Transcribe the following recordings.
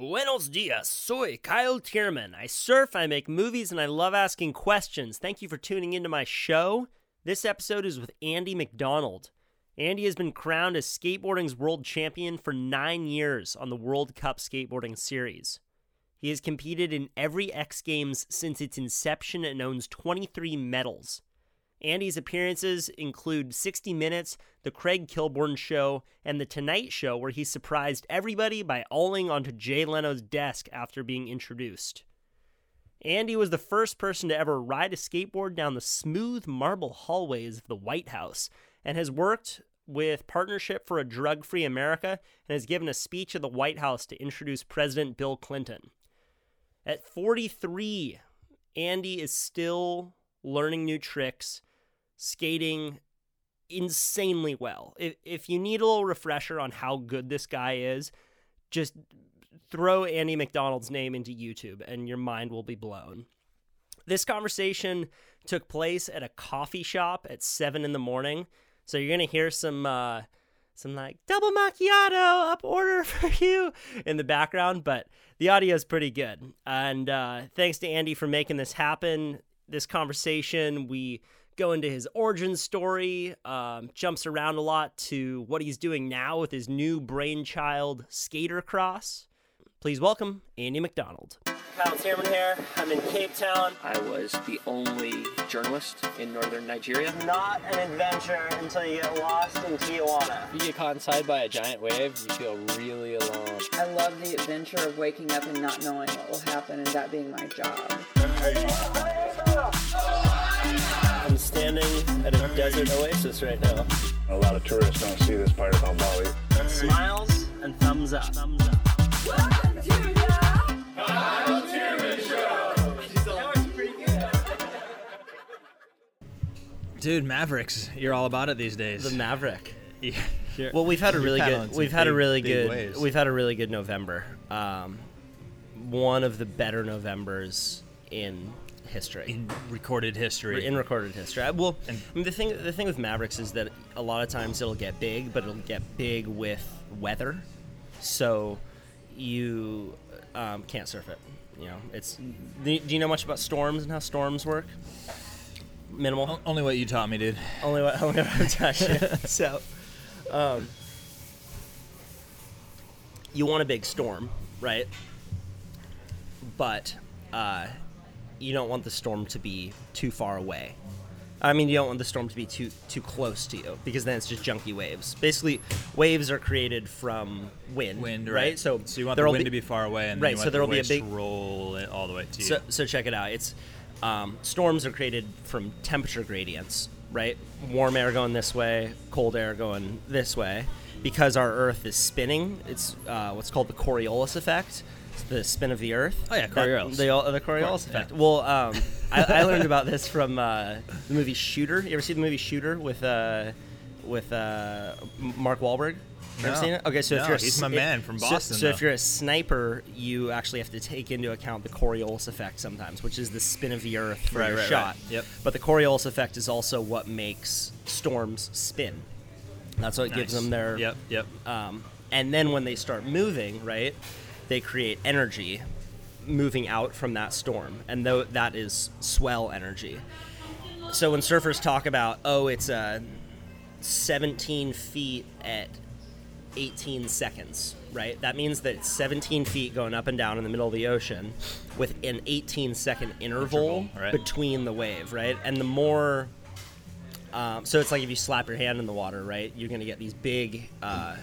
Buenos dias, soy Kyle Thiermann. I surf, I make movies, and I love asking questions. Thank you for tuning into my show. This episode is with Andy Macdonald. Andy has been crowned as skateboarding's world champion for nine years on the World Cup Skateboarding Series. He has competed in every X Games since its inception and owns 23 medals. Andy's appearances include 60 Minutes, The Craig Kilborn Show, and The Tonight Show, where he surprised everybody by ollieing onto Jay Leno's desk after being introduced. Andy was the first person to ever ride a skateboard down the smooth marble hallways of the White House and has worked with Partnership for a Drug Free America and has given a speech at the White House to introduce President Bill Clinton. At 43, Andy is still learning new tricks, skating insanely well. If, if you need a little refresher on how good this guy is, just throw Andy Macdonald's name into YouTube and your mind will be blown. This conversation took place at a coffee shop at 7 in the morning. So you're to hear some uh, some like double macchiato up order for you in the background, but the audio is pretty good. And uh, thanks to Andy for making this happen. This conversation, we go into his origin story, um, jumps around a lot to what he's doing now with his new brainchild, Skater Cross. Please welcome Andy Macdonald. Kyle Thiermann here. I'm in Cape Town. I was the only journalist in northern Nigeria. Not an adventure until you get lost in Tijuana. You get caught inside by a giant wave, you feel really alone. I love the adventure of waking up and not knowing what will happen and that being my job. I'm standing at a desert oasis right now. A lot of tourists don't see this part about Bali. Smiles and thumbs up. Thumbs up. That was pretty good. Dude, Mavericks, you're all about it these days. The Maverick. Yeah. Well, we've had a really good. We've had a really good. waves. We've had a really good November. Um, one of the better Novembers in history. in recorded history. in recorded history. I- Well, And- I mean, the thing the thing with Mavericks is that a lot of times it'll get big, but it'll get big with weather, so you um, can't surf it. You know, it's. Do you know much about storms and how storms work? Minimal. O- Only what you taught me, dude. Only what only what I've touched. so, um, you want a big storm, right? But uh, you don't want the storm to be too far away. I mean, you don't want the storm to be too too close to you because then it's just junky waves. Basically, waves are created from wind. Wind, right? right? So, so you want the wind to be far away, and then right, so there'll the be a big- roll it all the way to you. So, so check it out. It's um, storms are created from temperature gradients, right? Warm air going this way, cold air going this way, because our Earth is spinning. It's uh, what's called the Coriolis effect. The spin of the Earth. Oh, yeah, That- Coriolis. the, the Coriolis course, yeah. effect. Well, um, I, I learned about this from uh, the movie Shooter. You ever see the movie Shooter with uh, with uh, Mark Wahlberg? You Ever seen it? Okay, so if you're a he's s- my if- man from Boston, So, if you're a sniper, you actually have to take into account the Coriolis effect sometimes, which is the spin of the Earth for Right, your right, right. shot. Yep. But the Coriolis effect is also what makes storms spin. That's what gives them their. Yep, yep. Um, and then when they start moving, right, they create energy moving out from that storm, and though that is swell energy. So when surfers talk about, oh, it's uh, 17 feet at 18 seconds, right? That means that it's 17 feet going up and down in the middle of the ocean with an 18 second interval, Interval, right. between the wave, right? And the more. Um, so it's like if you slap your hand in the water, right? You're going to get these big, uh,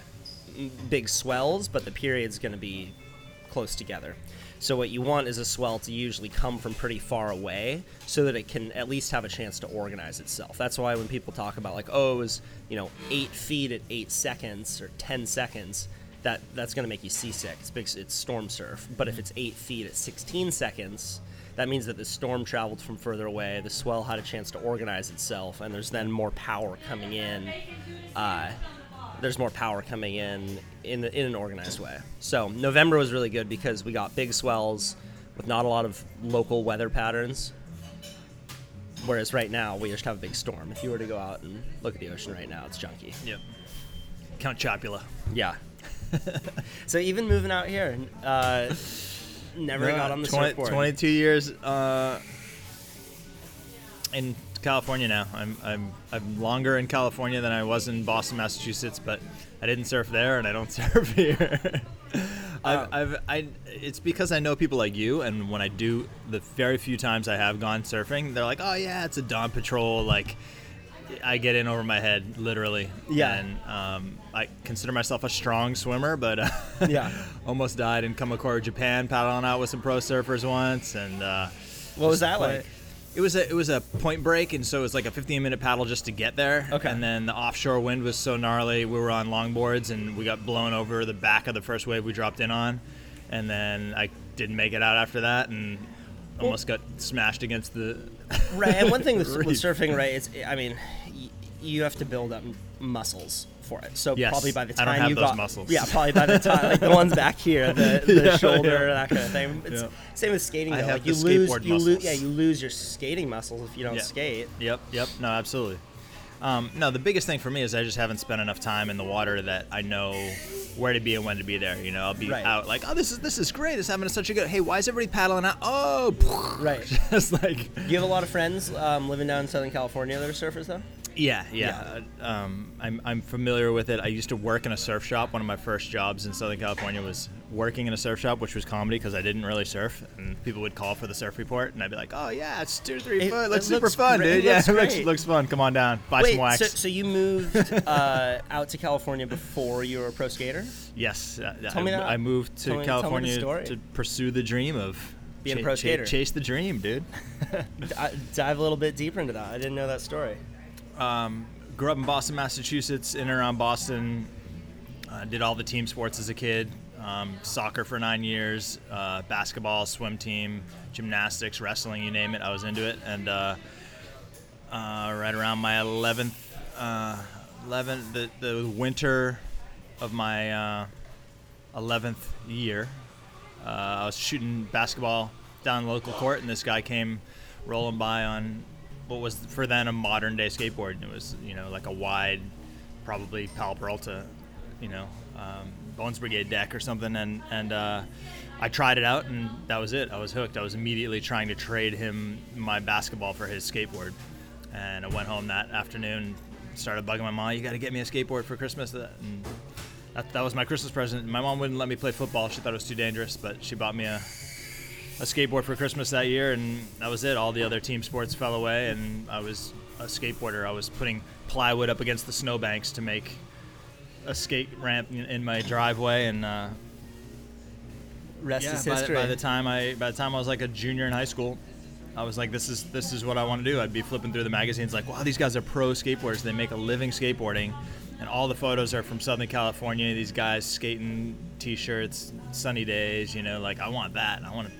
big swells, but the period's going to be close together. So what you want is a swell to usually come from pretty far away, so that it can at least have a chance to organize itself. That's why when people talk about like, oh, it was you know eight feet at eight seconds or ten seconds, that that's going to make you seasick. It's because it's storm surf. But if it's eight feet at sixteen seconds, that means that the storm traveled from further away. The swell had a chance to organize itself, and there's then more power coming in. Uh, there's more power coming in in, in an organized way. So November was really good because we got big swells with not a lot of local weather patterns. Whereas right now we just have a big storm. If you were to go out and look at the ocean right now, it's junky. Yep. Count Chopula. Yeah. So even moving out here, uh, never got on the 20 surfboard. 22 years uh, California now. I'm, I'm I'm longer in California than I was in Boston, Massachusetts, but I didn't surf there and I don't surf here. I've, I've, I, it's because I know people like you, and when I do, the very few times I have gone surfing, they're like, "Oh yeah, it's a dawn patrol." Like, I get in over my head, literally. Yeah. And um, I consider myself a strong swimmer, but uh, Yeah. almost died in Kamakura, Japan, paddling out with some pro surfers once, and uh, What was that like? It was a it was a point break, and so it was like a 15 minute paddle just to get there. Okay. And then the offshore wind was so gnarly, we were on longboards, and we got blown over the back of the first wave we dropped in on, and then I didn't make it out after that, and almost got smashed against the. Right, and one thing with, with surfing, right? It's I mean, y- you have to build up muscles for it. So Yes, probably by the I time don't have you those got muscles. yeah, probably by the time like the ones back here, the, the Yeah, shoulder, yeah. that kind of thing. It's Yeah. same with skating. I though. have like you lose, skateboard you lose, yeah, you lose your skating muscles if you don't skate. Yep, yep. No, absolutely. Um, no, the biggest thing for me is I just haven't spent enough time in the water that I know where to be and when to be there. You know, I'll be Right. out like, oh, this is this is great. This is having such a good. Hey, why is everybody paddling out? Oh, Right. just like Do you have a lot of friends um, living down in Southern California that are surfers though? Yeah, yeah. Um, I'm I'm familiar with it. I used to work in a surf shop. One of my first jobs in Southern California was working in a surf shop, which was comedy because I didn't really surf, and people would call for the surf report, and I'd be like, oh yeah, it's two three It- foot. Looks it super looks fun, great. dude. Yeah, looks it looks looks fun. Come on down, buy Wait, some wax. so, so you moved uh, out to California before you were a pro skater? Yes, uh, Tell I, me that- I moved to tell me- me California to pursue the dream of Being a pro cha- skater. chase the dream, dude. D- dive a little bit deeper into that. I didn't know that story. Um, grew up in Boston, Massachusetts, in and around Boston. Uh, did all the team sports as a kid. Um, soccer for nine years, uh, basketball, swim team, gymnastics, wrestling, you name it. I was into it, and uh, uh, right around my 11th, uh, 11 the, the winter of my uh, 11th year, uh, I was shooting basketball down the local court, and this guy came rolling by on what was for then a modern day skateboard. It was you know like a wide, probably Pal Peralta, you know, um, Bones Brigade deck or something, and and uh, I tried it out, and that was it. I was hooked. I was immediately trying to trade him my basketball for his skateboard, and I went home that afternoon, started bugging my mom. You got to get me a skateboard for Christmas. And that, that was my Christmas present. My mom wouldn't let me play football. She thought it was too dangerous, but she bought me a a skateboard for Christmas that year, and that was it. All the other team sports fell away, and I was a skateboarder. I was putting plywood up against the snowbanks to make a skate ramp in, my driveway, and uh, Rest yeah, is by, history. by the time I by the time I was like a junior in high school, I was like, this is this is what I want to do. I'd be flipping through the magazines like, wow, these guys are pro skateboarders. They make a living skateboarding, and all the photos are from Southern California. These guys skating, t-shirts, sunny days. You know, like I want that. I want to,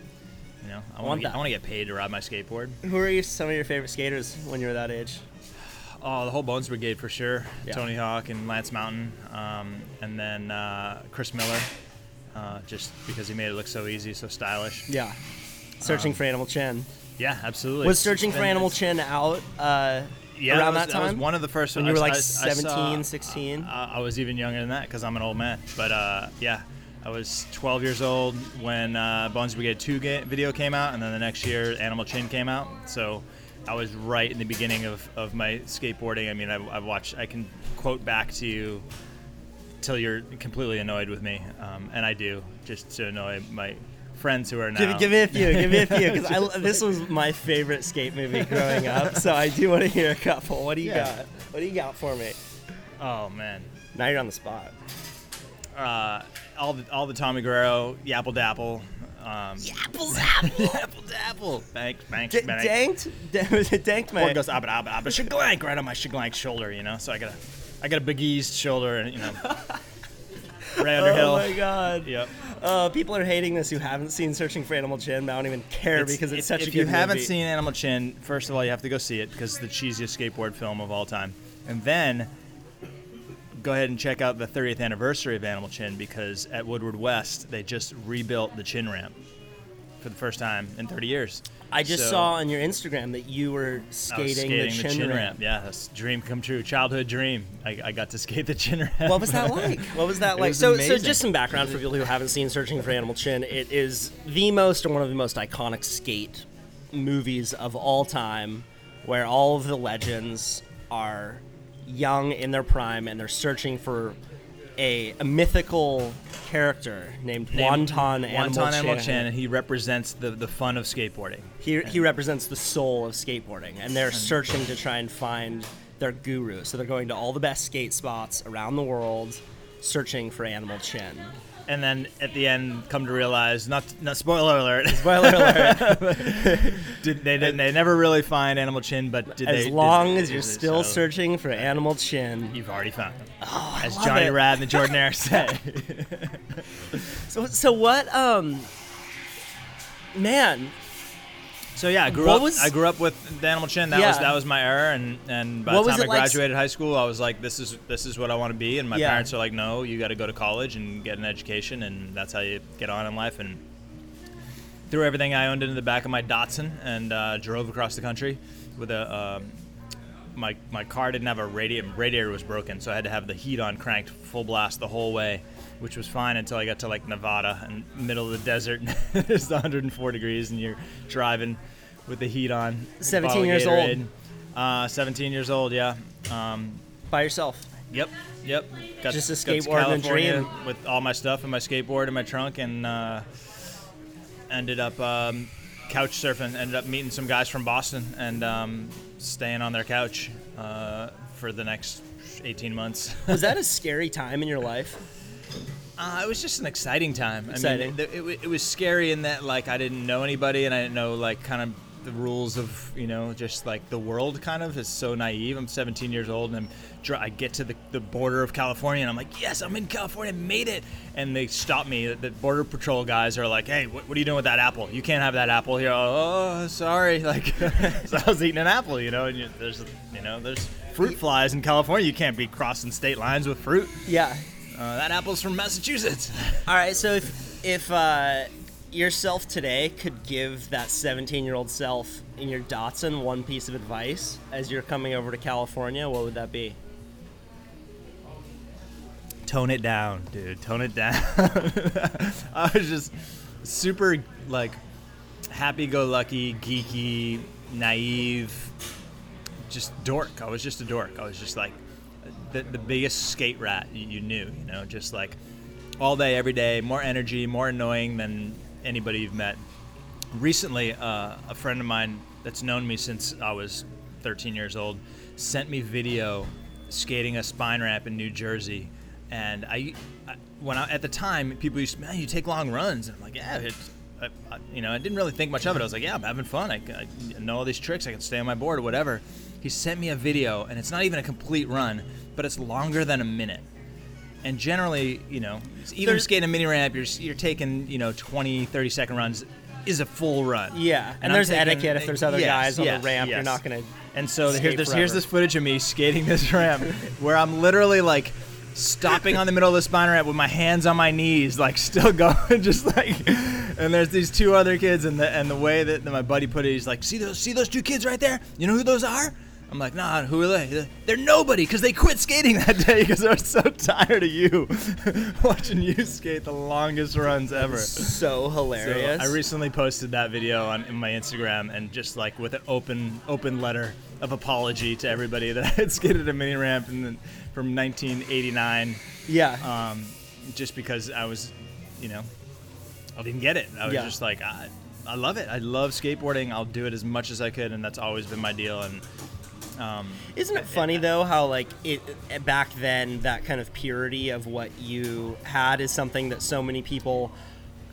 you know, I want that. I want to get paid to ride my skateboard. Who are your, some of your favorite skaters when you were that age? Oh, the whole Bones Brigade for sure. Yeah. Tony Hawk and Lance Mountain, um, and then uh, Chris Miller, uh, just because he made it look so easy, so stylish. Yeah. Searching for Animal Chin. Yeah, absolutely. Was Searching for Animal Chin out uh, Yeah, around that, that was, time? was one of the first When ones. you were I- like I saw- 17, 16? I, I was even younger than that because I'm an old man. But uh, yeah, I was 12 years old when uh, Bones Brigade 2 ga- video came out, and then the next year Animal Chin came out. So I was right in the beginning of, of my skateboarding. I mean, I, I've watched, I can quote back to you till you're completely annoyed with me, um, and I do, just to annoy my friends who are now. Give, give me a few. Give me a few. Because this was my favorite skate movie growing up. So I do want to hear a couple. What do you Yeah. got? What do you got for me? Oh man. Now you're on the spot. uh, all the all the Tommy Guerrero, Yapple Dapple, um, Apple apple. Yapple Dapple, Banks, Banks, D- Banks. danked? Was it danked Or my goes abba abba abba shaglank right on my shaglank shoulder, you know. So I got a, I got a big shoulder, and you know, right under Oh my god. Yep. Uh, people are hating this who haven't seen Searching for Animal Chin. but I don't even care because it's such if a good If you haven't movie. seen Animal Chin, first of all, you have to go see it because it's the cheesiest skateboard film of all time, and then go ahead and check out the 30th anniversary of Animal Chin because at Woodward West they just rebuilt the chin ramp. for the first time in 30 years. I just So, saw on your Instagram that you were was skating, the, chin ramp. Yeah, that's dream come true. Childhood dream. I, I got to skate the chin ramp. What was that like? What was that like? was so, so just some background for people who haven't seen Searching for Animal Chin. It is the most or one of the most iconic skate movies of all time, where all of the legends are young in their prime and they're searching for a, a mythical character named, Named Wonton Animal Wonton Animal Chin. Chin, and he represents the, the fun of skateboarding. He, he represents the soul of skateboarding, and they're searching to try and find their guru. So they're going to all the best skate spots around the world, searching for Animal Chin. And then at the end, come to realize, not, not spoiler alert, Spoiler alert! did, they didn't. They never really find Animal Chin, but did as they? long did- as you're still so searching for Animal Chin. you've already found them Oh, As Johnny it. Rad and the Jordanaire say. So, so what? Um, man, So yeah, I grew What up. was- I grew up with the Animal Chin. That was that was my era, and and by What the time I it like graduated high school, I was like, this is this is what I want to be. And my Yeah. parents are like, no, you got to go to college and get an education, and that's how you get on in life. And threw everything I owned into the back of my Datsun and uh, drove across the country with a. Um, my, my car didn't have a radiator. Radiator was broken, so I had to have the heat on cranked full blast the whole way, which was fine until I got to like Nevada and middle of the desert. it's 104 degrees, and you're driving with the heat on. 17 bottle of years old. Uh, 17 years old, yeah. Um, by yourself. Yep, yep. Got, Just a skateboard and a dream. with all my stuff and my skateboard in my trunk, and uh, ended up um, couch surfing. Ended up meeting some guys from Boston and um, staying on their couch uh, for the next 18 months. Was that a scary time in your life? Uh, it was just an exciting time. Exciting. I mean, th- it, it was scary in that like I didn't know anybody and I didn't know like kind of the rules of you know just like the world kind of is so naive. I'm 17 years old and I'm, dr- I get to the, the border of California and I'm like, yes, I'm in California, made it. And they stop me. The border patrol guys are like, hey, what, what are you doing with that apple? You can't have that apple here. Oh, sorry. Like, so I was eating an apple, you know. And you, there's you know there's fruit flies in California. You can't be crossing state lines with fruit. Yeah. Uh, that apple's from Massachusetts. All right. So if if uh, yourself today could give that 17 year old self in your Datsun one piece of advice as you're coming over to California, what would that be? tone it down, dude. Tone it down. I was just super like happy-go-lucky, geeky, naive, just dork. I was just a dork. I was just like the, the biggest skate rat you, knew. You know, just like all day, every day, more energy, more annoying than anybody you've met. Recently, uh, a friend of mine that's known me since I was 13 years old sent me video skating a spine ramp in New Jersey, and I, I when I, at the time people used to, man, you take long runs, and I'm like, yeah, it's, I, I, you know, I didn't really think much of it. I was like, yeah, I'm having fun. I, I know all these tricks. I can stay on my board or whatever. He sent me a video, and it's not even a complete run, but it's longer than a minute. And generally, you know, even There's- skating a mini ramp, you're, you're taking, you know, 20, 30 second runs is a full run. Yeah, and, I'm there's thinking, etiquette. If there's other yes, guys on yes, the ramp, you're not gonna. And so this, here's this footage of me skating this ramp where I'm literally like stopping on the middle of the spine ramp with my hands on my knees, like still going, just like. And there's these two other kids, and the and the way that my buddy put it, he's like, "See those, see those two kids right there? You know who those are?" I'm like, "Nah, who are they? They're nobody because they quit skating that day because they were so tired of you watching you skate the longest runs ever." So So hilarious. I recently posted that video on in my Instagram and just like with an open open letter of apology to everybody that I had skated a mini ramp in the, from 1989, yeah. um, just because I was, you know, I didn't get it. I was Yeah. just like, I, I love it. I love skateboarding. I'll do it as much as I could, and that's always been my deal. And um, Isn't it funny though how like it back then that kind of purity of what you had is something that so many people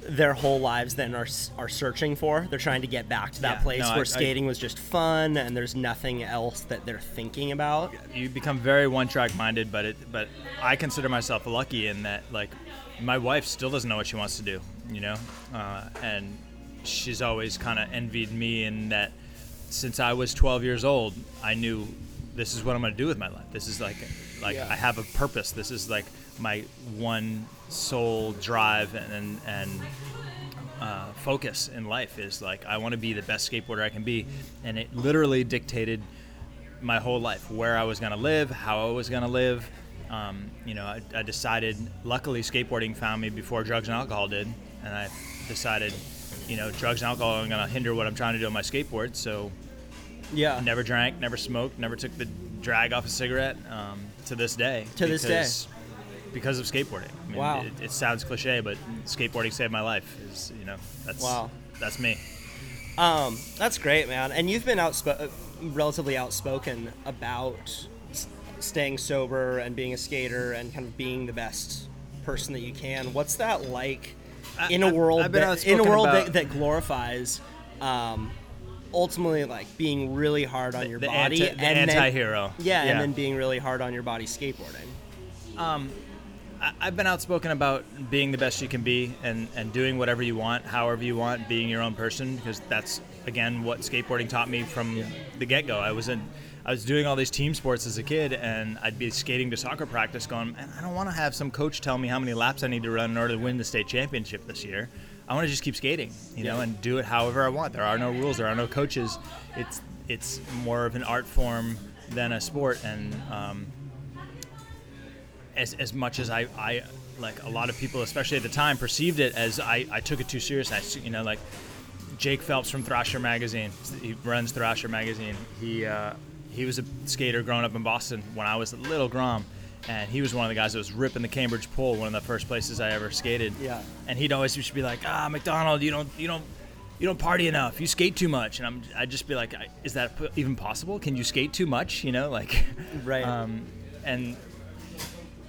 their whole lives then are are searching for. They're trying to get back to that Yeah, place no, where I- skating was just fun and there's nothing else that they're thinking about. you become very one track minded but it but i consider myself lucky in that like my wife still doesn't know what she wants to do you know uh, and she's always kind of envied me in that since i was 12 years old i knew this is what i'm going to do with my life this is like like Yeah. i have a purpose this is like my one sole drive and and uh, focus in life is like I want to be the best skateboarder I can be, and it literally dictated my whole life where I was going to live, how I was going to live. Um, you know, I, I decided. Luckily, skateboarding found me before drugs and alcohol did, and I decided, you know, drugs and alcohol are going to hinder what I'm trying to do on my skateboard. So, Yeah. never drank, never smoked, never took the drag off a cigarette. Um, to this day. To this day. because- Because of skateboarding. I mean, Wow. It, it sounds cliche, but skateboarding saved my life. Is you know that's Wow. that's me. Um, that's great, man. And you've been outspo- uh, relatively outspoken about s- staying sober and being a skater and kind of being the best person that you can. What's that like I- in a world I've been that, in a world about- that, that glorifies um, ultimately like being really hard on your the body anti- the and then- anti-hero. yeah, Yeah. and then being really hard on your body skateboarding. Um, I, I've been outspoken about being the best you can be and, and doing whatever you want, however you want, being your own person, because that's again what skateboarding taught me from the get go. I was in, I was doing all these team sports as a kid, and I'd be skating to soccer practice, going, "Man, I don't want to have some coach tell me how many laps I need to run in order to win the state championship this year. I want to just keep skating, you know, Yeah. and do it however I want. There are no rules, there are no coaches. It's it's more of an art form than a sport, and um, as, as much as I, I like a lot of people especially at the time perceived it as I, I took it too serious I, you know like Jake Phelps from Thrasher magazine he runs Thrasher magazine he uh, he was a skater growing up in Boston when I was a little grom and he was one of the guys that was ripping the Cambridge pool, one of the first places I ever skated Yeah. and he'd always just be like ah Macdonald you don't you don't you don't party enough you skate too much and I'm I'd just be like is that even possible can you skate too much you know like Right. um, and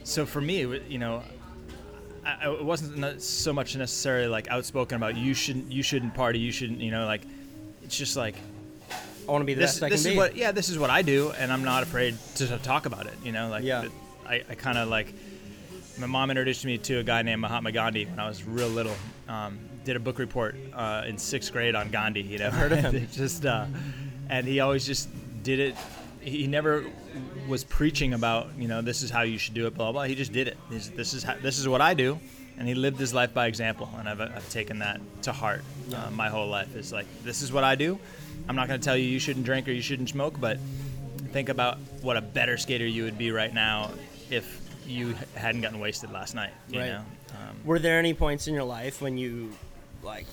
so for me, it you know, I, it wasn't so much necessarily like outspoken about you shouldn't you shouldn't party, you shouldn't, you know, like it's just like I want to be the this best I this can is be. what yeah this is what I do, and I'm not afraid to, to talk about it, you know, like Yeah. I, I kind of like my mom introduced me to a guy named Mahatma Gandhi when I was real little. Um, did a book report uh, in sixth grade on Gandhi, you know, heard of him. just uh, and he always just did it. He never was preaching about you know this is how you should do it, blah blah. He just did it. He's, this is how, this is what I do, and he lived his life by example. And I've, I've taken that to heart uh, my whole life. It's like this is what I do. I'm not going to tell you you shouldn't drink or you shouldn't smoke, but think about what a better skater you would be right now if you hadn't gotten wasted last night. You Right. know. Um, Were there any points in your life when you, like,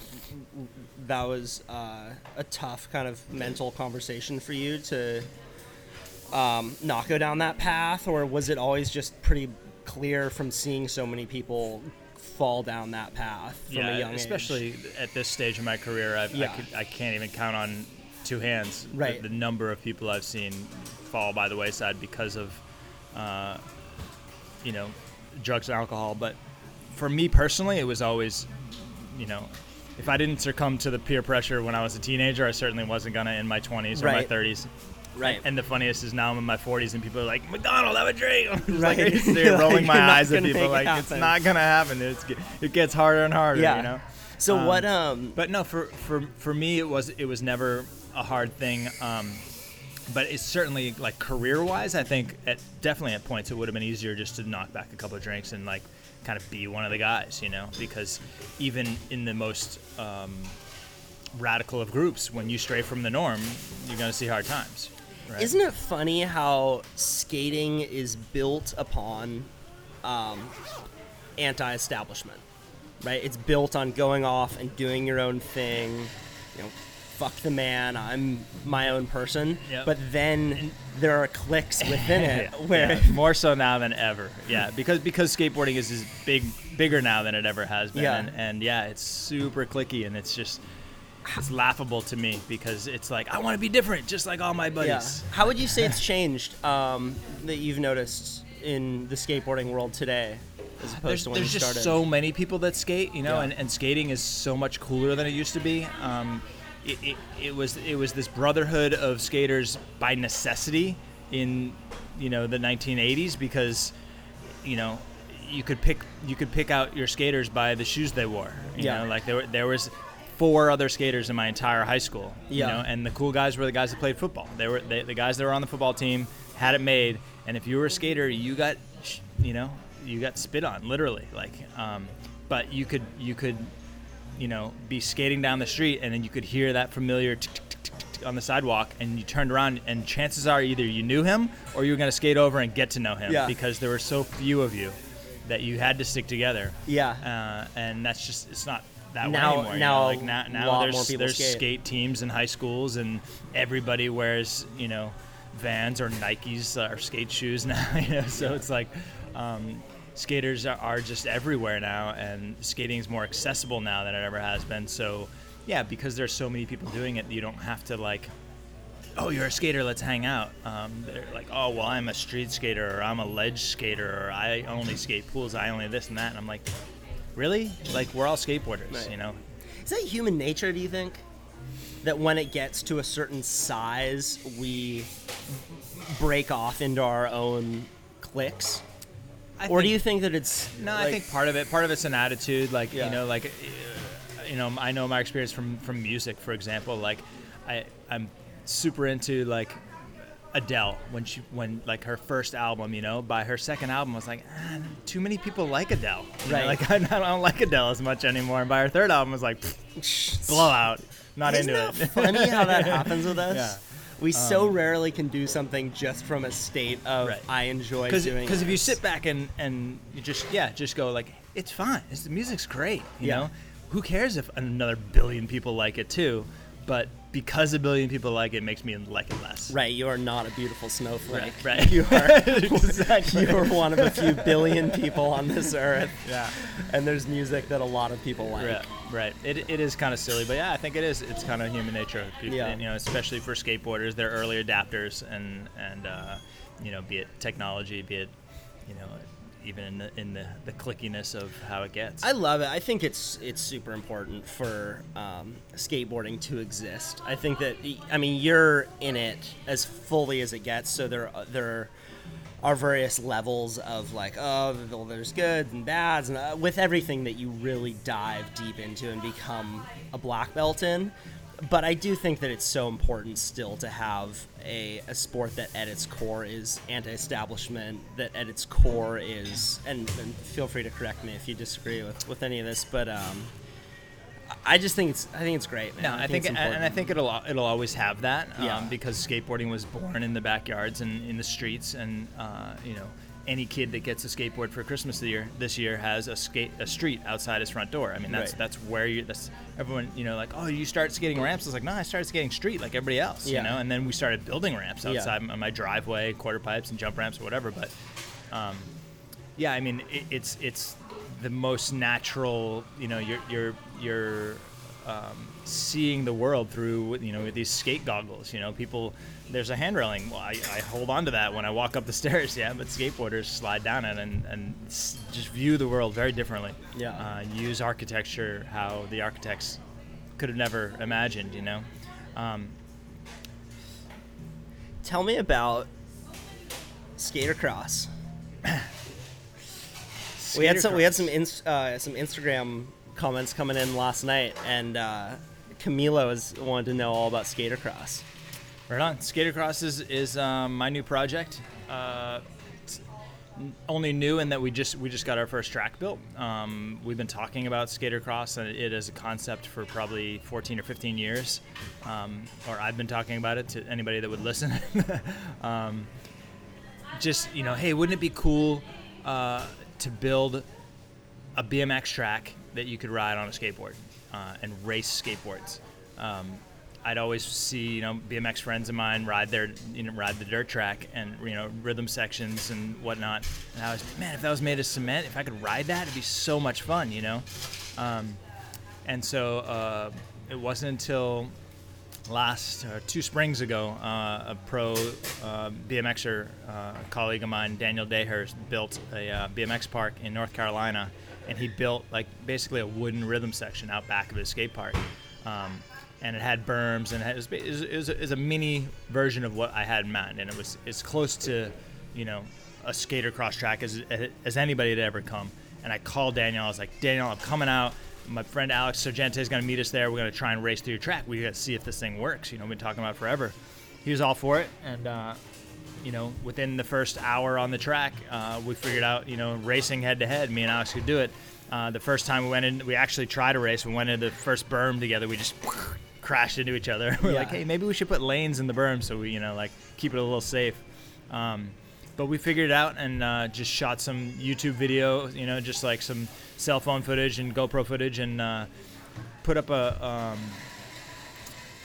that was uh, a tough kind of mental conversation for you to um, not go down that path, or was it always just pretty clear from seeing so many people fall down that path from yeah, a young age? especially at this stage of my career, I've, Yeah. I, could, I can't even count on two hands the- the, number of people I've seen fall by the wayside because of, uh, you know, drugs and alcohol. But for me personally, it was always, you know, if I didn't succumb to the peer pressure when I was a teenager, I certainly wasn't gonna in my 20s or Right. my 30s. Right. And the funniest is now I'm in my 40s and people are like, Macdonald, have a drink. I'm just Right. like, they're rolling my eyes at people like, it's not gonna happen. It's, it gets harder and harder. yeah. You know. So Um, what? Um. But no, for for for me, it was it was never a hard thing. Um, but it's certainly like career wise, I think at definitely at points it would have been easier just to knock back a couple of drinks and like kind of be one of the guys, you know, because even in the most um, radical of groups, when you stray from the norm, you're gonna see hard times. Right? Isn't it funny how skating is built upon um, anti-establishment, right? It's built on going off and doing your own thing. You know, fuck the man. I'm my own person. Yep. But then there are cliques within it Yeah, where yeah, more so now than ever. Yeah, because because skateboarding is as big bigger now than it ever has been. Yeah. And, and yeah, it's super clicky and it's just it's laughable to me because it's like I want to be different, just like all my yeah. buddies. How would you say it's changed um, that you've noticed in the skateboarding world today, as opposed There's, to when there's you just started? so many people that skate, you know, Yeah. and, and skating is so much cooler than it used to be. Um, it, it, it was it was this brotherhood of skaters by necessity in you know the 1980s because you know you could pick you could pick out your skaters by the shoes they wore. You Yeah. know, like there were, there was four other skaters in my entire high school. You Yeah. know, and the cool guys were the guys that played football. They were they, the guys that were on the football team had it made. And if you were a skater, you got you know you got spit on literally like. Um, but you could you could you know, be skating down the street, and then you could hear that familiar on the sidewalk, and you turned around, and chances are either you knew him or you were gonna skate over and get to know him Yeah. because there were so few of you that you had to stick together. Yeah. Uh, and that's just it's not that Now- way anymore. you now know? like now, a now lot there's more people there's skate. skate teams in high schools, and everybody wears you know Vans or Nikes or skate shoes now. You know, so it's like. Um, skaters are, are just everywhere now and skating is more accessible now than it ever has been so yeah because there's so many people doing it you don't have to like oh you're a skater let's hang out um, they're like oh well i'm a street skater or i'm a ledge skater or i only skate pools i only this and that and i'm like really like we're all skateboarders Right. you know Is that human nature, do you think? That when it gets to a certain size, we break off into our own cliques? I or do you think that it's. No, I think part of it, part of it's an attitude. Like Yeah. you know, like uh, you know, I know my experience from from music, for example. Like I I'm super into like Adele when she when like her first album. You know, by her second album, I was like, ah, too many people like Adele. You know, Right. like I, don't like Adele as much anymore. And by her third album, I was like, blowout. Not Isn't into that it. funny how that happens with us? Yeah. Um, We so rarely can do something just from a state of Right. I enjoy Because doing Because if you sit back and and you just yeah just go like it's fine it's, the music's great you Yeah. know who cares if another billion people like it too but because a billion people like it, it makes me like it less Right, you are not a beautiful snowflake. Right, right. You are Exactly. you are one of a few billion people on this earth. Yeah. And there's music that a lot of people like. Right, right. It, it is kind of silly, but yeah, I think it is. It's kind of human nature. People, Yeah. You know, especially for skateboarders, they're early adapters, and and uh, you know, be it technology, be it you know, even in the in the, the clickiness of how it gets. I love it. I think it's it's super important for um, skateboarding to exist. I think that I mean you're in it as fully as it gets. So there there are various levels of like oh well, there's good and bads and uh, with everything that you really dive deep into and become a black belt in. But I do think that it's so important still to have a, a sport that at its core is anti-establishment, that at its core is, and, and feel free to correct me if you disagree with, with any of this, but um, I just think it's I think it's great, man. No, I think, it's and I think it'll it'll always have that um, Yeah. because skateboarding was born in the backyards and in the streets, and uh, you know any kid that gets a skateboard for Christmas this year this year has a skate a street outside his front door. I mean that's Right. that's where you that's everyone you know like oh you start skating ramps. It's like no I started skating street like everybody else Yeah. you know, and then we started building ramps outside my, my driveway, quarter pipes and jump ramps or whatever, but. Um, yeah, I mean, it, it's it's the most natural. You know, you're you're you're um, seeing the world through you know these skate goggles. You know, people there's a hand railing. Well, I, I hold on to that when I walk up the stairs. Yeah, but skateboarders slide down it and and s- just view the world very differently. Yeah. uh, use architecture how the architects could have never imagined. You know. Um, Tell me about Skatercross. We had some we had some ins, uh, some Instagram comments coming in last night, and uh, Camilo has wanted to know all about Skatercross. Right on. Skatercross is, is um, my new project. Uh, only new in that we just we just got our first track built. Um, we've been talking about Skatercross and it as a concept for probably 14 or 15 years, um, or I've been talking about it to anybody that would listen. um, just you know, hey, wouldn't it be cool uh, to build a BMX track that you could ride on a skateboard uh, and race skateboards. Um, I'd always see you know BMX friends of mine ride their you know ride the dirt track and you know rhythm sections and whatnot. And I was man, if that was made of cement, if I could ride that, it'd be so much fun, you know. Um, and so uh, it wasn't until last uh, two springs ago, uh, a pro uh, BMXer uh, colleague of mine, Daniel Dhers, built a uh, BMX park in North Carolina, and he built like basically a wooden rhythm section out back of his skate park. Um, and it had berms, and it was, it was, it was, a, it was a mini version of what I had in mind, and it was as close to, you know, a skater cross track as, as anybody had ever come. And I called Daniel. I was like, Daniel, I'm coming out. My friend Alex Sorgente is going to meet us there. We're going to try and race through your track. We got to see if this thing works. You know, we've been talking about forever. He was all for it, and uh, you know, within the first hour on the track, uh, we figured out, you know, racing head to head, me and Alex could do it. Uh, the first time we went in, we actually tried a race. We went into the first berm together. We just crashed into each other. We're like, hey, maybe we should put lanes in the berm so we, you know, like keep it a little safe. Um, but we figured it out and uh, just shot some YouTube video, you know, just like some cell phone footage and GoPro footage, and uh, put up a, um,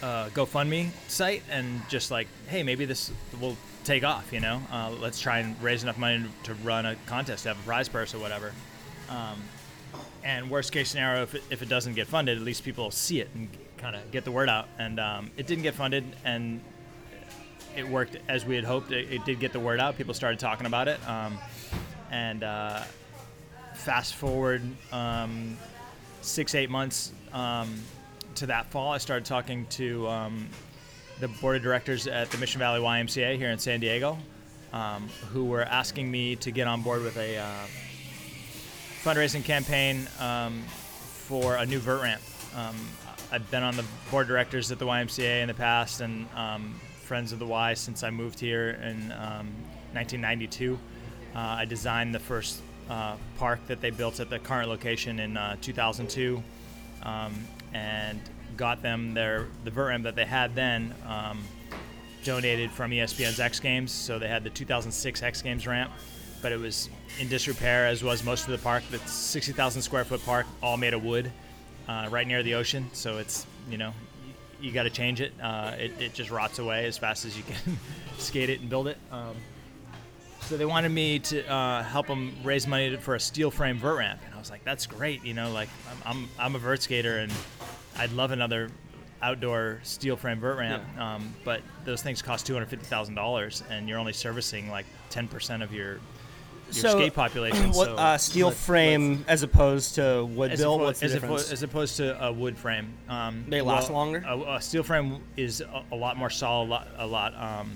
a GoFundMe site and just like, hey, maybe this will take off, you know. Uh, let's try and raise enough money to run a contest, to have a prize purse or whatever. Um, and worst case scenario, if it, if it doesn't get funded, at least people see it and kind of get the word out. And um, it didn't get funded, and it worked as we had hoped. It, it did get the word out. People started talking about it. Um, and uh, fast forward um, six, eight months um, to that fall, I started talking to um, the board of directors at the Mission Valley YMCA here in San Diego, um, who were asking me to get on board with a uh, fundraising campaign um, for a new vert ramp. Um, I've been on the board of directors at the YMCA in the past and um, friends of the Y since I moved here in um, 1992. Uh, I designed the first uh, park that they built at the current location in uh, 2002 um, and got them their the vert ramp that they had then um, donated from ESPN's X Games. So they had the 2006 X Games ramp, but it was in disrepair, as was most of the park. The 60,000 square foot park, all made of wood, uh, right near the ocean. So it's you know you, you got to change it. Uh, it. It just rots away as fast as you can skate it and build it. Um, so they wanted me to uh, help them raise money for a steel frame vert ramp, and I was like, "That's great." You know, like I'm I'm, I'm a vert skater, and I'd love another outdoor steel frame vert ramp. Um, but those things cost two hundred fifty thousand dollars, and you're only servicing like ten percent of your your So, skate population. What so uh, steel let's- frame as opposed to wood as, built? oppo- What's the as, oppo- difference? as opposed to a wood frame. Um, They last well, longer? A, a steel frame is a, a lot more solid, a lot, a lot um,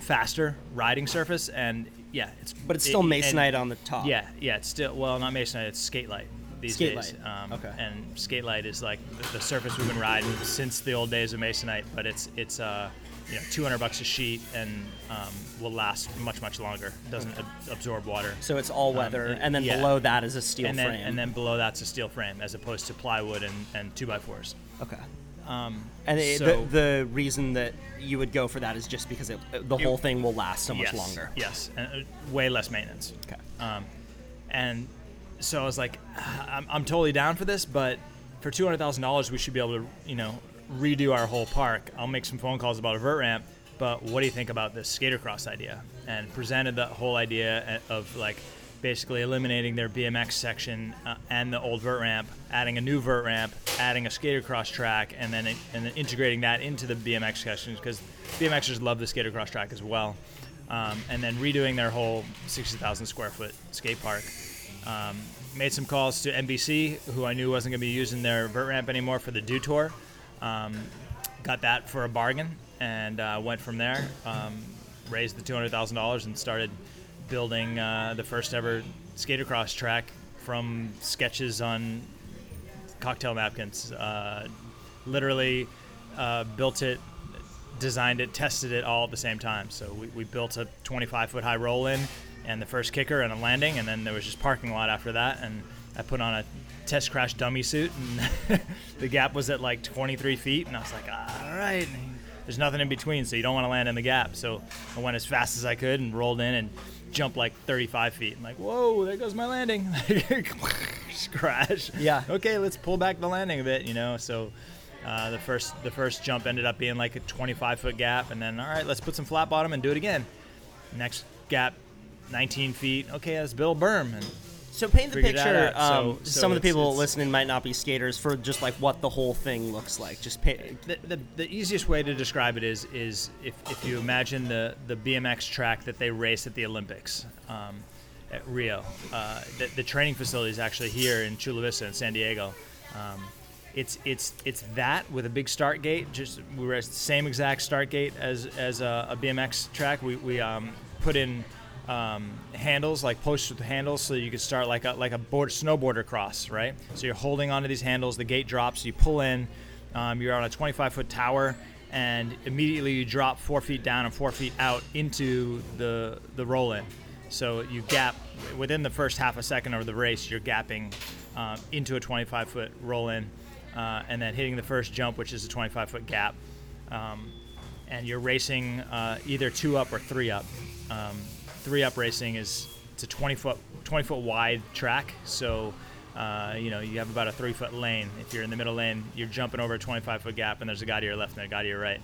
faster riding surface, and yeah, it's but it's still it- masonite and- on the top. Yeah, yeah, it's still well, not masonite, it's Skatelite these Skate days. Um, okay. And Skatelite is like the, the surface we've been riding since the old days of masonite, but it's it's uh, you know 200 bucks a sheet and um, will last much much longer. Doesn't ab- absorb water. So it's all weather, Um, and then yeah. below that is a steel and then, frame. and then below that's a steel frame, as opposed to plywood and, and two by fours. okay. Um, And it, so- the, the reason that you would go for that is just because it, the whole thing will last so much yes, longer. Yes, and uh, way less maintenance. Okay. Um, and so I was like, "Ah, I'm, I'm totally down for this, but for two hundred thousand dollars, we should be able to, you know, redo our whole park. I'll make some phone calls about a vert ramp, but what do you think about this skater cross idea? And presented the whole idea uh, of like basically eliminating their BMX section uh, and the old vert ramp, adding a new vert ramp, adding a skater cross track, and then and then integrating that into the BMX sections because BMXers love the skater cross track as well. Um, and then redoing their whole 60,000 square foot skate park. Um, made some calls to NBC, who I knew wasn't going to be using their vert ramp anymore for the Dew Tour. Um, got that for a bargain and uh, went from there. Um, raised the $200,000 and started building uh, the first ever skater cross track from sketches on cocktail napkins. Uh, literally uh, built it, designed it, tested it all at the same time. So we, we built a 25 foot high roll in and the first kicker and a landing, and then there was just parking lot after that. And I put on a test crash dummy suit, and the gap was at like 23 feet, and I was like, all right. There's nothing in between, so you don't want to land in the gap. So I went as fast as I could and rolled in and jumped like 35 feet. I'm like, whoa, there goes my landing. Crash. Yeah. Okay, let's pull back the landing a bit, you know. So uh, the first the first jump ended up being like a 25 foot gap, and then all right, let's put some flat bottom and do it again. Next gap, 19 feet. Okay, let's build berm. And So paint the picture. out. So- Um, so some of the people listening might not be skaters for just like what the whole thing looks like. Just pa- the, the, the easiest way to describe it is is if, if you imagine the, the BMX track that they race at the Olympics um, at Rio. Uh, the, the training facility is actually here in Chula Vista in San Diego. Um, it's it's it's that with a big start gate. Just we were at the same exact start gate as as a, a BMX track. We we um, put in um, handles like posts with handles so you could start like a like a board snowboarder cross, right? So you're holding onto these handles. The gate drops. You pull in. Um, you're on a 25 foot tower, and immediately you drop four feet down and four feet out into the the roll in. So you gap within the first half a second of the race. You're gapping um, into a 25 foot roll in, uh, and then hitting the first jump, which is a 25 foot gap. Um, and you're racing uh, either two up or three up. Um, three up racing is it's a 20 foot 20 foot wide track, so uh, you know you have about a three foot lane. If you're in the middle lane, you're jumping over a 25 foot gap, and there's a guy to your left and a guy to your right.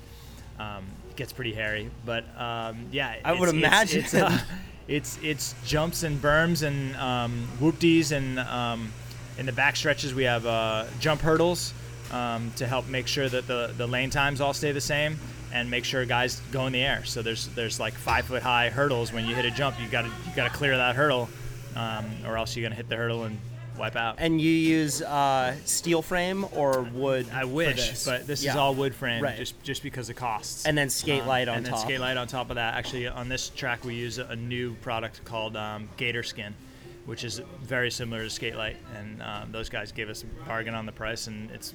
Um, it gets pretty hairy, but um, yeah, I would it's- it's- imagine. It's, uh, it's it's jumps and berms and um, whoopties and um, in the back stretches we have uh, jump hurdles um, to help make sure that the, the lane times all stay the same and make sure guys go in the air. So there's there's like five foot high hurdles when you hit a jump. You got to you got to clear that hurdle, um, or else you're gonna hit the hurdle and wipe out. And you use uh, steel frame or wood? I for wish, this? but this is all wood frame, Right. just just because of costs. And then skate Um, light on and top. then Skatelite on top of that. Actually, on this track, we use a new product called um, Gator Skin, which is very similar to Skatelite. And um, those guys gave us a bargain on the price, and it's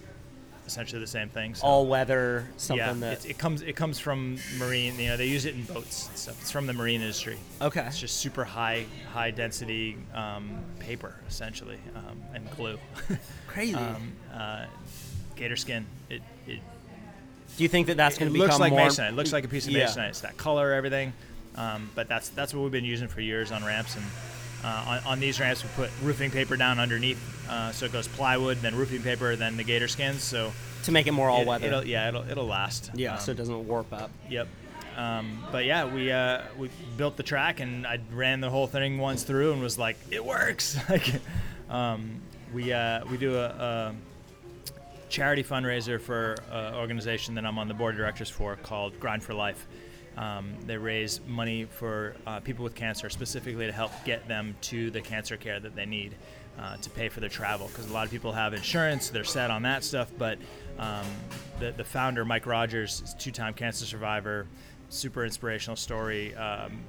essentially the same thing. So. all weather something yeah, that it comes it comes from marine. You know, they use it in boats and stuff. It's from the marine industry. okay. It's just super high high density um, paper essentially um, and glue. Crazy. um, uh, gator skin. It, it Do you think that that's going to become looks like more? masonite. It looks like a piece of Yeah. masonite. It's that color, everything. Um, but that's that's what we've been using for years on ramps and. Uh, on, on these ramps, we put roofing paper down underneath, uh, so it goes plywood, then roofing paper, then the gator skins. So to make it more all it, weather. It'll, yeah, it'll it'll last. yeah, Um, so it doesn't warp up. Yep. Um, but yeah, we uh, we built the track, and I ran the whole thing once through, and was like, it works. like, um, we uh, we do a, a charity fundraiser for an organization that I'm on the board of directors for called Grind for Life. Um, they raise money for uh, people with cancer, specifically to help get them to the cancer care that they need uh, to pay for their travel. Because a lot of people have insurance, they're set on that stuff. But um, the, the founder, Mike Rogers, is a two-time cancer survivor, super inspirational story. Um,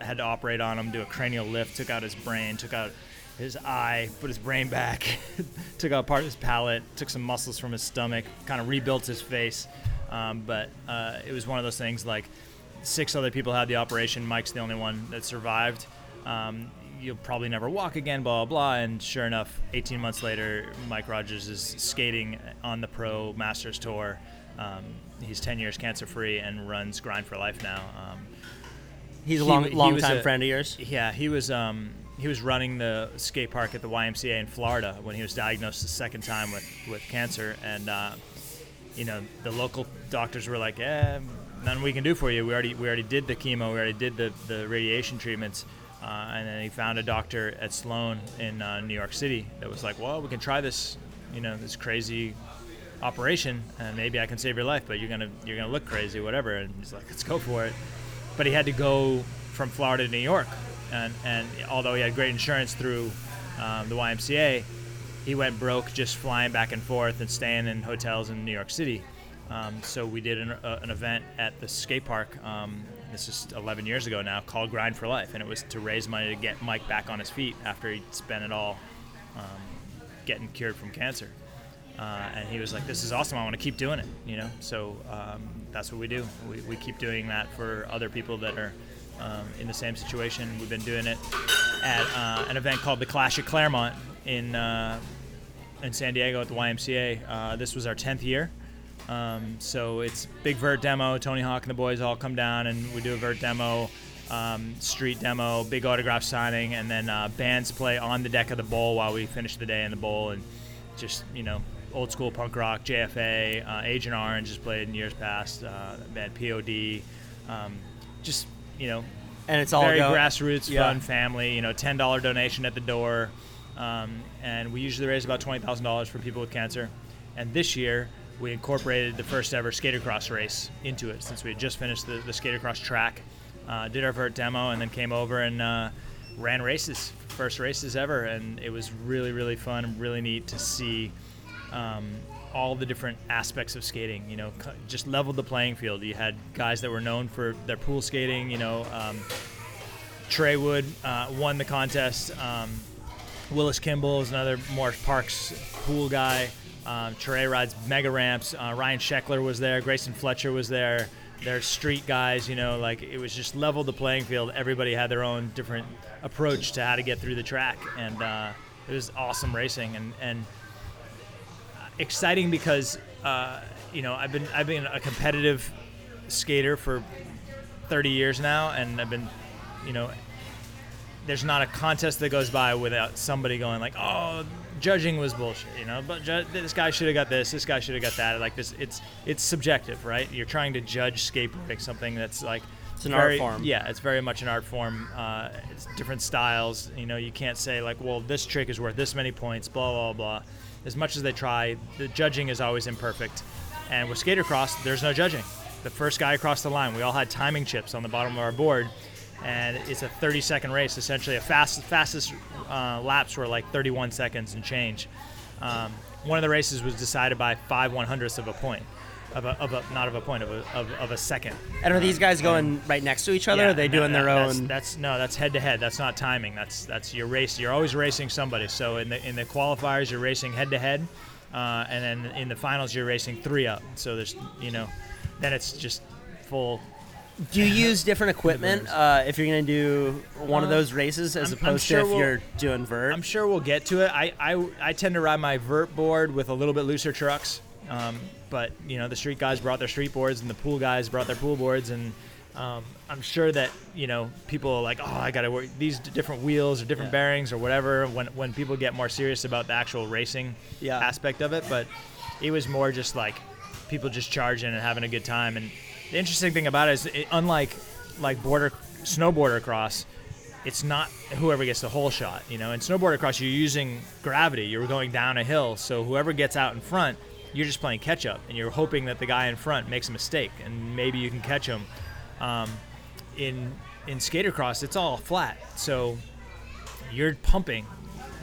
had to operate on him, do a cranial lift, took out his brain, took out his eye, put his brain back, took out part of his palate, took some muscles from his stomach, kind of rebuilt his face. Um, but uh, it was one of those things like six other people had the operation. Mike's the only one that survived. Um, you'll probably never walk again, blah, blah, blah. And sure enough, 18 months later, Mike Rogers is skating on the Pro Masters Tour. Um, he's 10 years cancer free and runs Grind for Life now. Um, He's a he long, he long was time a- friend of yours. yeah, he was um, he was running the skate park at the YMCA in Florida when he was diagnosed the second time with, with cancer, and uh, you know the local doctors were like, "Eh, nothing we can do for you. We already we already did the chemo, we already did the, the radiation treatments." Uh, and then he found a doctor at Sloan in uh, New York City that was like, "Well, we can try this, you know, this crazy operation, and maybe I can save your life, but you're gonna you're gonna look crazy, whatever." And he's like, "Let's go for it." But he had to go from Florida to New York, and and although he had great insurance through um, the YMCA, he went broke just flying back and forth and staying in hotels in New York City. Um, so we did an, uh, an event at the skate park. Um, this is 11 years ago now, called Grind for Life, and it was to raise money to get Mike back on his feet after he'd spent it all um, getting cured from cancer. Uh, and he was like, "This is awesome. I want to keep doing it." You know, so um, that's what we do. We, we keep doing that for other people that are um, in the same situation. We've been doing it at uh, an event called the Clash at Clairemont in uh, in San Diego at the YMCA. Uh, this was our 10th year. Um, so it's big vert demo. Tony Hawk and the boys all come down and we do a vert demo, um, street demo, big autograph signing, and then uh, bands play on the deck of the bowl while we finish the day in the bowl and just you know old school punk rock. JFA, uh, Agent Orange has played in years past. Uh, band POD, um, just you know And it's all very go- grassroots, yeah. fun, family. You know, ten dollar donation at the door, um, and we usually raise about twenty thousand dollars for people with cancer. And this year, we incorporated the first ever skatercross race into it, since we had just finished the, the track. Uh, did our vert demo, and then came over and uh, ran races, first races ever, and it was really, really fun really neat to see. Um, all the different aspects of skating, you know, just leveled the playing field. You had guys that were known for their pool skating, you know, um, Trey Wood uh, won the contest. Um, Willis Kimbel is another Morris Parks pool guy. Um, Trey rides mega ramps. Uh, Ryan Sheckler was there. Grayson Fletcher was there. They're street guys, you know, like it was just leveled the playing field. Everybody had their own different approach to how to get through the track. And uh, it was awesome racing and and exciting because uh, you know I've been I've been a competitive skater for 30 years now, and I've been you know there's not a contest that goes by without somebody going like, oh, judging was bullshit, you know. But ju- this guy should have got this, this guy should have got that. Like this, it's it's subjective, right? You're trying to judge skateboarding, something that's like It's an art form. Yeah, it's very much an art form. Uh, it's different styles. You know, you can't say like, well, this trick is worth this many points. Blah blah blah. As much as they try, the judging is always imperfect. And with skater cross, there's no judging. The first guy across the line, we all had timing chips on the bottom of our board, and it's a 30 second race. Essentially, a fast fastest uh, laps were like 31 seconds and change. Um, one of the races was decided by five one hundredths of a point, of a, of a not of a point of a, of, of a second. And are these guys going right next to each other? or are they doing their that- own? That's, that's no, that's head to head. That's not timing. That's that's your race. You're always racing somebody. So in the in the qualifiers, you're racing head to head, uh, and then in the finals, you're racing three up. So there's you know, then it's just full. Do you use different equipment uh, if you're going to do one of Uh, those races as I'm- I'm opposed sure to if we'll- you're doing vert? I'm sure we'll get to it. I, I, I tend to ride my vert board with a little bit looser trucks. Um, but, you know, the street guys brought their street boards and the pool guys brought their pool boards. And um, I'm sure that, you know, people are like, oh, I got to work these d- different wheels or different Yeah. bearings or whatever when, when people get more serious about the actual racing Yeah. aspect of it. But it was more just like people just charging and having a good time. And the interesting thing about it is, it, unlike like border snowboarder cross, it's not whoever gets the holeshot. You know, in snowboarder cross, you're using gravity. You're going down a hill, so whoever gets out in front, you're just playing catch up, and you're hoping that the guy in front makes a mistake, and maybe you can catch him. Um, in in skater cross, it's all flat, so you're pumping.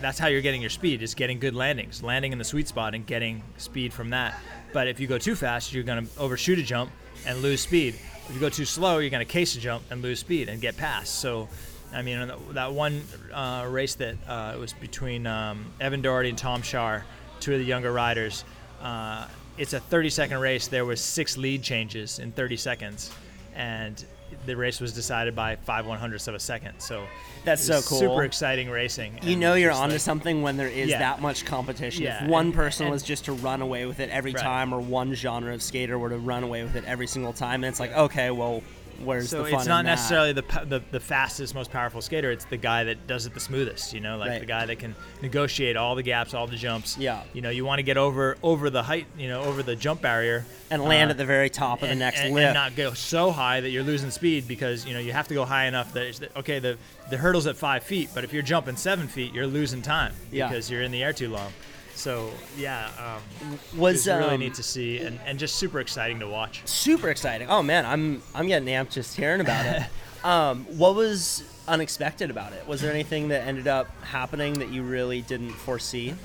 That's how you're getting your speed. Is getting good landings, landing in the sweet spot, and getting speed from that. But if you go too fast, you're going to overshoot a jump and lose speed. If you go too slow, you're going to case a jump and lose speed and get past. So, I mean, that one uh, race that uh, was between um, Evan Doherty and Tom Schaar, two of the younger riders. Uh, it's a 30 second race. There was six lead changes in 30 seconds, and the race was decided by five one hundredths of a second. So That's so cool. Super exciting racing. you know you're onto like- something when there is Yeah. that much competition. Yeah, if one and- person and- was just to run away with it every Right. time, or one genre of skater were to run away with it every single time, and it's like, okay, well, where's So the fun? it's not necessarily the, the the fastest, most powerful skater. It's the guy that does it the smoothest. You know, like Right. the guy that can negotiate all the gaps, all the jumps. Yeah. You know, you want to get over over the height, you know, over the jump barrier, and land uh, at the very top of the next and, lip. and not go so high that you're losing speed because you know you have to go high enough that it's, okay the the hurdle's at five feet, but if you're jumping seven feet, you're losing time Yeah. because you're in the air too long. So yeah, um, was it was really um, neat to see and, and just super exciting to watch. super exciting. Oh man, I'm I'm getting amped just hearing about it. um, what was unexpected about it? Was there anything that ended up happening that you really didn't foresee?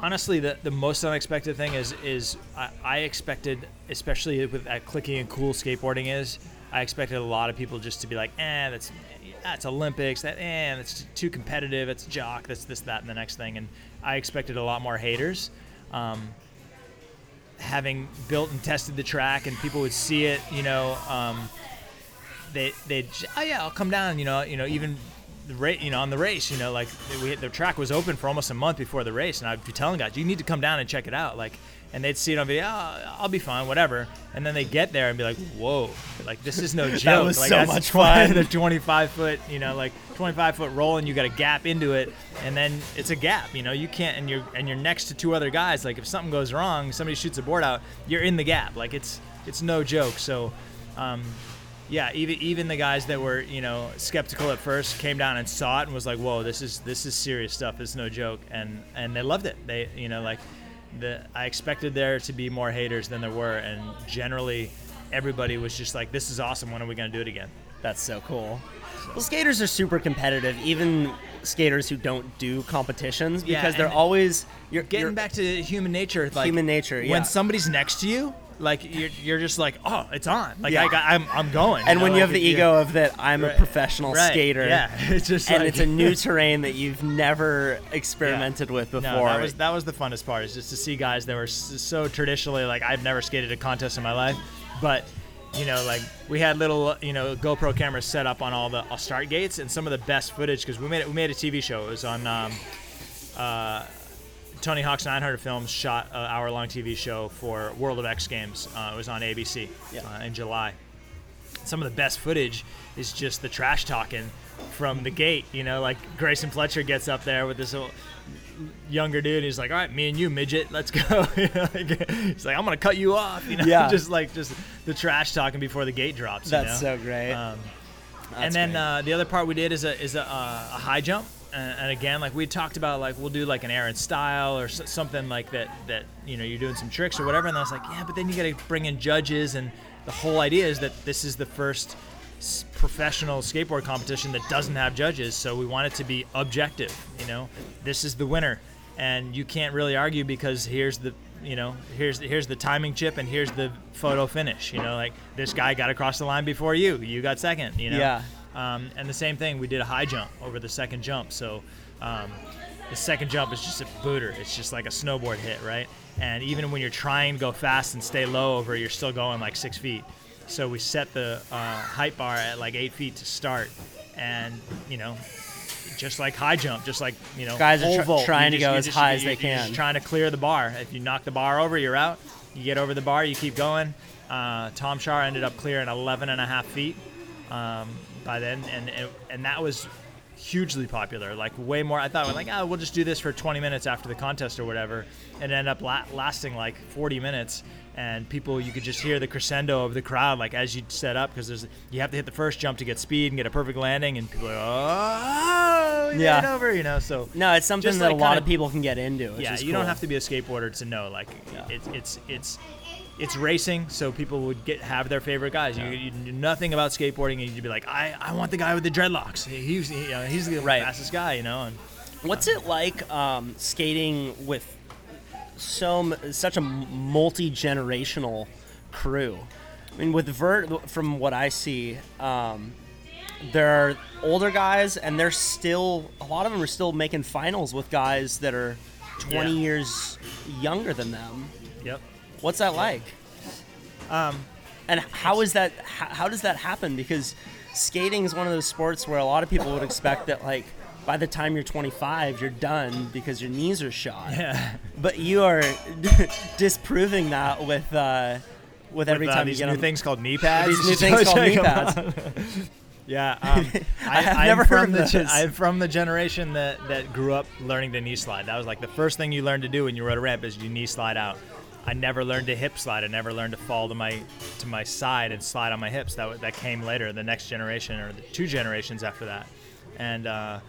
honestly the, the most unexpected thing is is I, I expected especially with that clicky and cool skateboarding is I expected a lot of people just to be like eh that's that's Olympics that eh that's too competitive it's jock that's this that and the next thing and I expected a lot more haters. Um, having built and tested the track and people would see it you know um, they they oh yeah I'll come down you know you know even the rate you know on the race you know like we the track was open for almost a month before the race and I'd be telling guys you need to come down and check it out like and they'd see it on video oh, I'll be fine whatever. And then they get there and be like whoa like this is no joke. that was like so that's much fun. the 25 foot you know like 25 foot roll and you got a gap into it and then it's a gap you know? You can't and you're and you're next to two other guys like if something goes wrong somebody shoots a board out you're in the gap. Like it's it's no joke. So um, yeah, even even the guys that were you know skeptical at first came down and saw it and was like, "Whoa, this is this is serious stuff. It's no joke," and and they loved it. They you know like the I expected there to be more haters than there were, and generally everybody was just like, "This is awesome. When are we gonna do it again?" That's so cool. Well, skaters are super competitive, even skaters who don't do competitions, Yeah, because they're always you're Getting you're- back to human nature, like Human nature, yeah. When somebody's next to you, like you're, you're just like, "Oh, it's on!" Like Yeah. I got, I'm I'm going. And know, when you like, have the ego of that, I'm a professional Right, skater. yeah, it's just and like- it's a new terrain that you've never experimented with before. No, that was that was the funnest part is just to see guys that were so traditionally like I've never skated a contest in my life, but you know like we had little you know GoPro cameras set up on all the start gates and some of the best footage because we made it, we made a TV show. It was on um, uh, Tony Hawk's 900 Films shot an hour-long TV show for World of X Games. Uh, it was on ABC Yeah. uh, in July. Some of the best footage is just the trash talking from the gate. You know, like Grayson Fletcher gets up there with this younger dude. He's like, "All right, me and you, midget, let's go." You know, like, he's like, "I'm gonna cut you off." You know, Yeah. just like just the trash talking before the gate drops. you That's know? so great. Um, That's and then uh, the other part we did is a is a, uh, a high jump, and, and again, like we talked about, like we'll do like an Air and Style or s- something like that. That you know you're doing some tricks or whatever. And I was like, yeah, but then you got to bring in judges, and the whole idea is that this is the first professional skateboard competition that doesn't have judges, so we want it to be objective. You know, this is the winner, and you can't really argue because here's the you know here's here's the timing chip and here's the photo finish. You know, like this guy got across the line before you, you got second. You know, Yeah. Um, and the same thing, we did a high jump over the second jump. So um, the second jump is just a booter. It's just like a snowboard hit, right? And even when you're trying to go fast and stay low over, you're still going like six feet. So we set the uh, height bar at like eight feet to start, and you know, just like high jump, just like you know, Guys are tr- trying you to go as just- high as they just can. trying to clear the bar. If you knock the bar over, you're out. You get over the bar, you keep going. Uh, Tom Schaar ended up clearing 11 and a half feet um, by then, and, and and that was hugely popular. Like way more. I thought like, oh, we'll just do this for 20 minutes after the contest or whatever, and end up la- lasting like 40 minutes. And people, you could just hear the crescendo of the crowd, like as you set up, because there's you have to hit the first jump to get speed and get a perfect landing, and people are like, oh, you Yeah. over, you know. So no, it's something that like a lot kinda- people can get into. Yeah, you don't cool. have to be a skateboarder to know. Like, Yeah. it's it's it's it's racing, so people would get have their favorite guys. You, you knew nothing about skateboarding, and you'd be like, I, I want the guy with the dreadlocks. He- He's he, uh, he's the Right. fastest guy, you know. And What's it like um, skating with so such a multi generational crew? I mean, with Vert, from what I see, um, there are older guys, and they're still a lot of them are still making finals with guys that are 20 Yeah. years younger than them. yep. What's that like? Um, And how is that? How, how does that happen? Because skating is one of those sports where a lot of people would expect that, like, by the time you're 25, you're done because your knees are shot. yeah. But you are disproving that with uh, with every With, uh, time you get new on things called knee pads. these new things called knee pads. Yeah, um, I, have I'm never heard of the. I'm from the generation that, that grew up learning to knee slide. That was like the first thing you learned to do when you rode a ramp is you knee slide out. I never learned to hip slide. I never learned to fall to my to my side and slide on my hips. That that came later, the next generation or the two generations after that. And uh,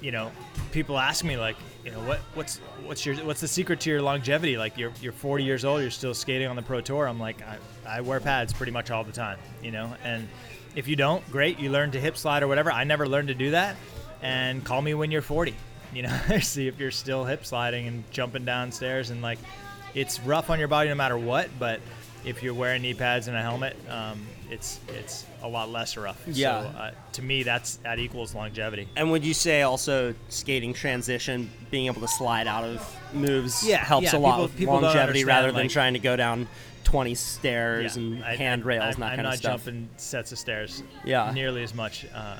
you know, people ask me like, you know, what what's what's your what's the secret to your longevity? Like you're you're 40 years old, you're still skating on the pro tour. I'm like, I, I wear pads pretty much all the time, you know. And if you don't, great, you learn to hip slide or whatever. I never learned to do that. And call me when you're 40. You know, see if you're still hip sliding and jumping downstairs and like, it's rough on your body no matter what. But if you're wearing knee pads and a helmet, um, it's it's a lot less rough. Yeah. So, uh, to me, that's that equals longevity. And would you say also skating transition, being able to slide out of moves, Yeah, helps yeah, a lot people- with people longevity rather than like- trying to go down 20 stairs Yeah, and I- handrails I, and that I'm kind not of stuff. jumping sets of stairs Yeah. nearly as much uh,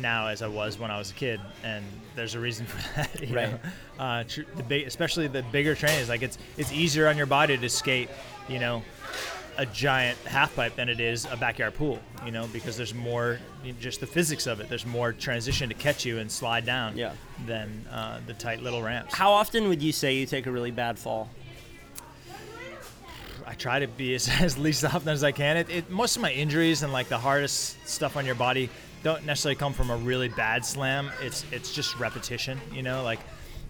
now as I was when I was a kid, and there's a reason for that. Right. Uh, tr- the big, especially the bigger trains, like it's it's easier on your body to skate, you know, a giant half pipe than it is a backyard pool, you know, because there's more you know, just the physics of it. There's more transition to catch you and slide down Yeah. than uh, the tight little ramps. How often would you say you take a really bad fall? I try to be as, as least often as I can. It, it most of my injuries and like the hardest stuff on your body don't necessarily come from a really bad slam. It's it's just repetition, you know. Like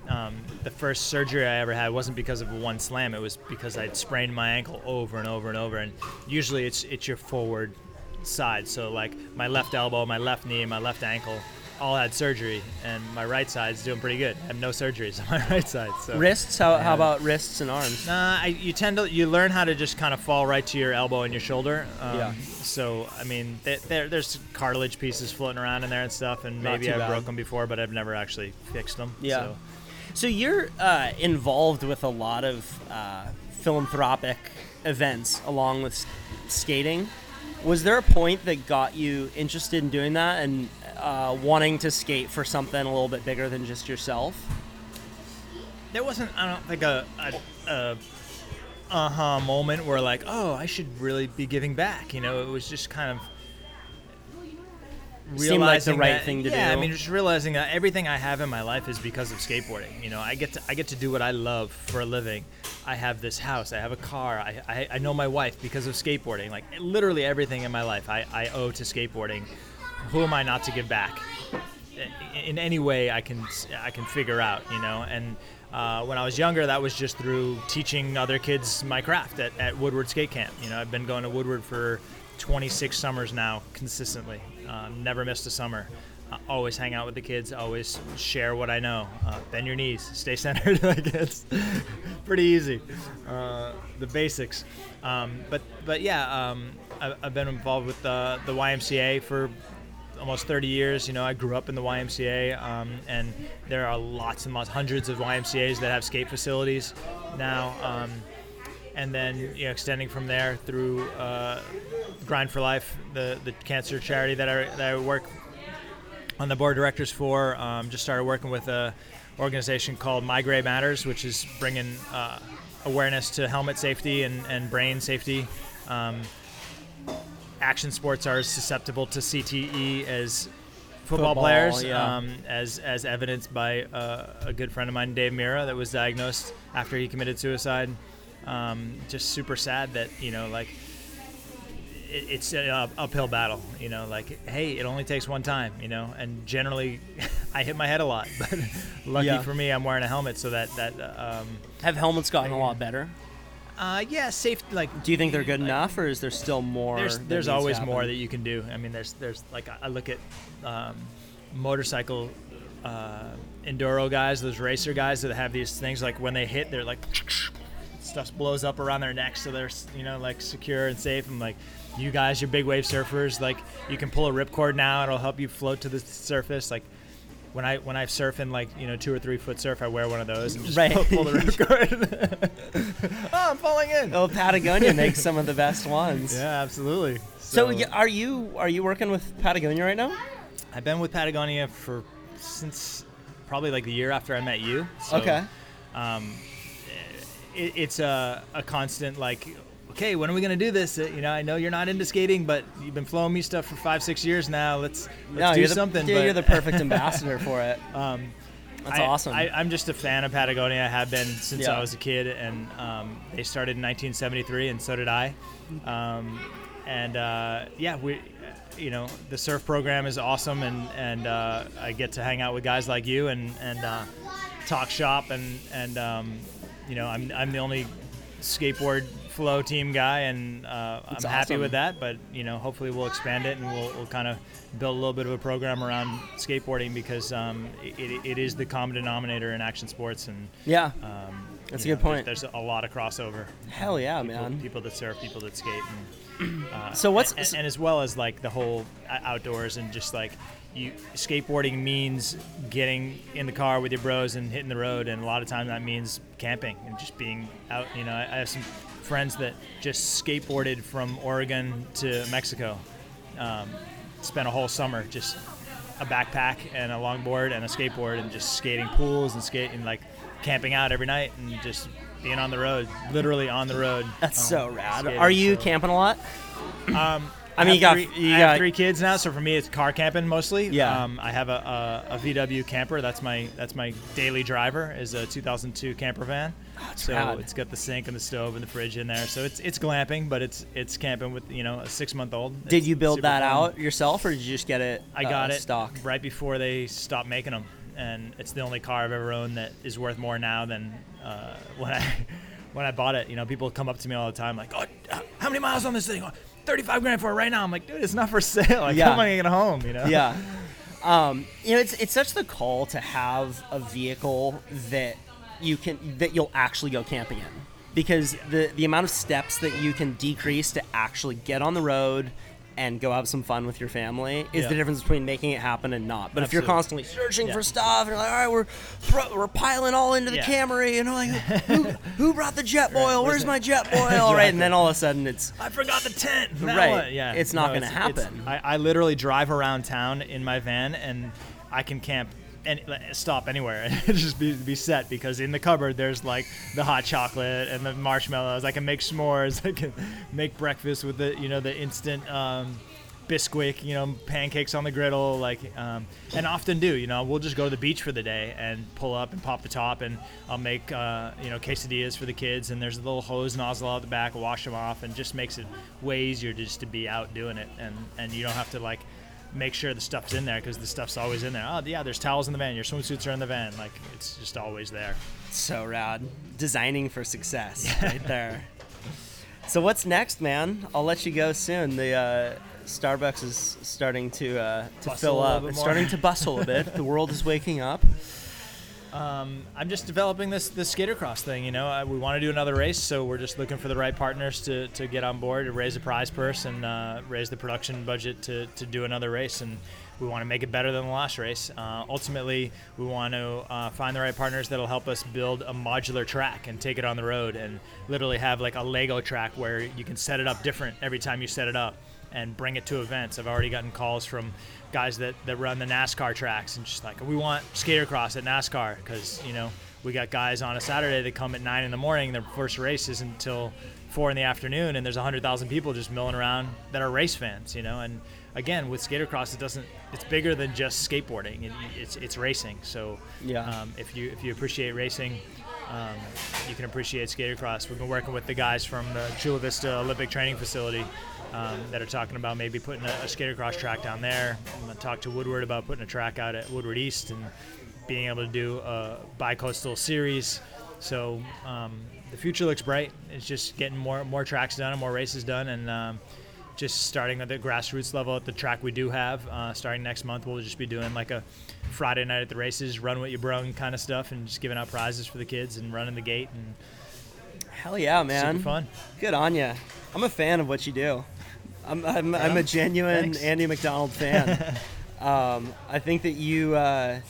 um, the first surgery I ever had wasn't because of one slam. It was because I'd sprained my ankle over and over and over. And usually it's it's your forward side. So like my left elbow, my left knee, my left ankle. All had surgery, and my right side's doing pretty good. I have no surgeries on my right side. So Wrists? How, how about wrists and arms? Nah, I, you tend to you learn how to just kind of fall right to your elbow and your shoulder. Um, Yeah. So I mean, th- there, there's cartilage pieces floating around in there and stuff, and Not maybe I broke them before, but I've never actually fixed them. Yeah. So. So you're uh, involved with a lot of uh, philanthropic events along with skating. Was there a point that got you interested in doing that and uh, wanting to skate for something a little bit bigger than just yourself? there wasn't I don't think a, a, a aha moment where like oh I should really be giving back. You know, it was just kind of Seemed like the right that- thing to yeah, do. I mean, just realizing that everything I have in my life is because of skateboarding. You know, I get to I get to do what I love for a living. I have this house. I have a car. I, I, I know my wife because of skateboarding. Like literally everything in my life, I, I owe to skateboarding. Who am I not to give back? in any way I can I can figure out, you know. And uh, when I was younger, that was just through teaching other kids my craft at, at Woodward Skate Camp. You know, I've been going to Woodward for 26 summers now consistently. Um, never missed a summer. Uh, always hang out with the kids. Always share what I know. Uh, bend your knees. Stay centered. like it's pretty easy. Uh, the basics. Um, but but yeah, um, I, I've been involved with the the YMCA for almost 30 years. You know, I grew up in the YMCA, um, and there are lots and lots, hundreds of YMCA's that have skate facilities now. Um, and then, you know, extending from there through uh, Grind for Life, the, the cancer charity that I, that I work on the board of directors for. Um, just started working with a organization called My Gray Matters, which is bringing uh, awareness to helmet safety and, and brain safety. Um, action sports are as susceptible to CTE as football, Football, players, yeah. um, as as evidenced by uh, a good friend of mine, Dave Mirra, that was diagnosed after he committed suicide. Um, just super sad that you know, like it, it's an up- uphill battle. You know, like hey, it only takes one time. You know, and generally, I hit my head a lot, but lucky Yeah. for me, I'm wearing a helmet, so that that um, Have helmets gotten a lot better? Uh, yeah, safe. Like Do you think they're good like, enough, or is there still more? there's there's needs to always more that you can do. I mean, there's there's like I- I look at um, motorcycle uh, enduro guys, those racer guys that have these things like when they hit, they're like stuff blows up around their neck, so they're you know like secure and safe. I'm like, you guys, you're big wave surfers. Like you can pull a ripcord now, it'll help you float to the surface. Like when I when I surf in like you know two or three foot surf, I wear one of those and just Right. pull, pull the ripcord. oh, I'm falling in. Oh, Patagonia makes some of the best ones. Yeah, absolutely. So, y are you are you working with Patagonia right now? I've been with Patagonia for since probably like the year after I met you. So, okay. Um, it, it's a, a constant like, okay, when are we gonna do this? Uh, You know, I know you're not into skating, but you've been flowing me stuff for five, six years now. Let's let's no, do the, something. Yeah, but, you're the perfect ambassador for it. um, That's I- awesome. I, I'm just a fan of Patagonia. I have been since Yeah. I was a kid, and um, they started in 1973, and so did I. Um, and uh, yeah, we, you know, the surf program is awesome, and and uh, I get to hang out with guys like you and and uh, talk shop, and and um, you know, I'm I'm the only skateboard flow team guy, and uh, I'm That's happy with that. But you know, hopefully we'll expand it, and we'll, we'll kind of build a little bit of a program around skateboarding because um, it, it is the common denominator in action sports, and yeah. um, That's a good point. There's, there's a lot of crossover. Hell yeah, people, man. People that surf, people that skate, and, uh, So what's- and, and as well as like the whole outdoors and just like you skateboarding means getting in the car with your bros and hitting the road, and a lot of times that means camping and just being out. You know, I, I have some friends that just skateboarded from Oregon to Mexico, um, spent a whole summer just a backpack and a longboard and a skateboard and just skating pools and skating like camping out every night and just being on the road, literally on the road. That's so um, rad. skating, Are you so- camping a lot? Um, I mean, you got- three, you I got- have three kids now, so for me it's car camping mostly. Yeah. Um, I have a, a, a VW camper. That's my that's my daily driver. Is a 2002 camper van. So rad. it's got the sink and the stove and the fridge in there. So it's it's glamping, but it's it's camping with you know a six month old. Did you build that out yourself, or did you just get it? I got uh, it stock. right before they stopped making them, and it's the only car I've ever owned that is worth more now than uh, when I when I bought it. You know, people come up to me all the time like, "Oh, how many miles on this thing? Oh, 35 grand for it right now." I'm like, "Dude, it's not for sale. Like, Yeah. how am I gonna get home?" You know? yeah. Um, you know, it's it's such the call to have a vehicle that you can that you'll actually go camping in because the the amount of steps that you can decrease to actually get on the road and go have some fun with your family is Yeah. the difference between making it happen and not. But if you're constantly searching Yeah. for stuff, and you're like, all right, we're thro- we're piling all into the Yeah. Camry, and I'm like, who, who brought the Jetboil? Where's my jet boil? Right, and then all of a sudden it's I forgot the tent. Right. what? Yeah. It's not gonna happen. I, I literally drive around town in my van, and I can camp any, stop anywhere and just be, be set because in the cupboard there's like the hot chocolate and the marshmallows. I can make s'mores. I can make breakfast with the you know the instant um, Bisquick, you know, pancakes on the griddle, like, um, and often do. You know, we'll just go to the beach for the day and pull up and pop the top, and I'll make, uh, you know, quesadillas for the kids. And there's a little hose nozzle out the back, wash them off, and just makes it way easier just to be out doing it, and and you don't have to like make sure the stuff's in there because the stuff's always in there. Oh yeah, there's towels in the van. Your swimsuits are in the van. Like it's just always there. So rad. Designing for success, right there. So what's next, man? I'll let you go soon. The uh, Starbucks is starting to uh, to Bustle fill up. It's starting to bustle a bit. The world is waking up. Um, I'm just developing this this skater cross thing. You know, uh, we want to do another race, so we're just looking for the right partners to, to get on board, to raise the prize purse, and uh, raise the production budget to, to do another race. And we want to make it better than the last race. Uh, ultimately, we want to uh, find the right partners that'll help us build a modular track and take it on the road, and literally have like a Lego track where you can set it up different every time you set it up and bring it to events. I've already gotten calls from guys that, that run the NASCAR tracks and just like, we want skater cross at NASCAR because, you know, we got guys on a Saturday that come at 9 in the morning. Their first race isn't until 4 in the afternoon, and there's 100,000 people just milling around that are race fans, you know. And again, with skater cross, it doesn't, it's bigger than just skateboarding, it, it's, it's racing. So Yeah. um, if, you, if you appreciate racing, um, you can appreciate skater cross. We've been working with the guys from the Chula Vista Olympic Training Facility um, that are talking about maybe putting a, a skater cross track down there. I'm gonna talk to Woodward about putting a track out at Woodward East and being able to do a bi-coastal series. So um, the future looks bright. It's just getting more more tracks done and more races done, and um, just starting at the grassroots level at the track we do have. Uh, starting next month, we'll just be doing like a Friday night at the races, run what you brung kind of stuff, and just giving out prizes for the kids and running the gate and Hell yeah, man. super fun. Good on you. I'm a fan of what you do. I'm, I'm, I'm a genuine Thanks. Andy Macdonald fan. um, I think that you, uh,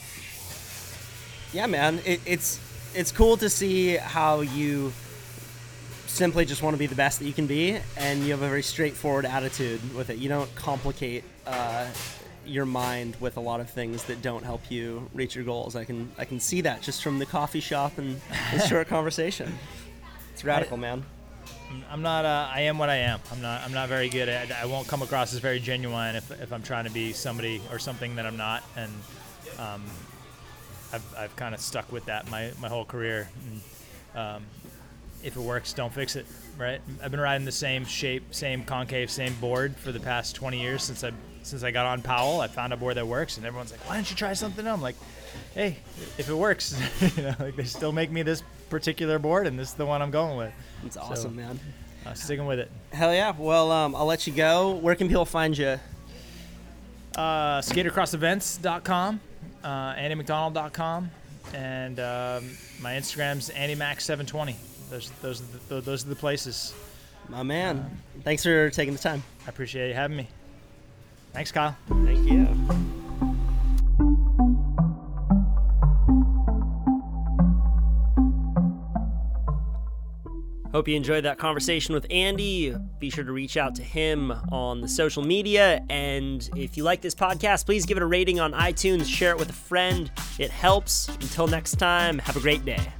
yeah, man, it, it's it's cool to see how you simply just want to be the best that you can be, and you have a very straightforward attitude with it. You don't complicate uh, your mind with a lot of things that don't help you reach your goals. I can I can see that just from the coffee shop and this short conversation. It's radical, man. I'm not. Uh, I am what I am. I'm not. I'm not very good at. I won't come across as very genuine if, if I'm trying to be somebody or something that I'm not. And um, I've, I've kind of stuck with that my, my whole career. And, um, if it works, don't fix it. Right. I've been riding the same shape, same concave, same board for the past 20 years since I since I got on Powell. I found a board that works, and everyone's like, "Why don't you try something?" else? I'm like, "Hey, if it works, you know, like they still make me this particular board, and this is the one I'm going with." It's awesome, man. Uh, sticking with it. Hell yeah. Well, um, I'll let you go. Where can people find you? uh, skatercrossevents.com, uh, andymacdonald.com, and um, my Instagram's andymac720. Those, those, are the, those are the places. My man. Thanks for taking the time. I appreciate you having me. Thanks, Kyle. Thank you. Hope you enjoyed that conversation with Andy. Be sure to reach out to him on the social media. And if you like this podcast, please give it a rating on iTunes, share it with a friend. It helps. Until next time, have a great day.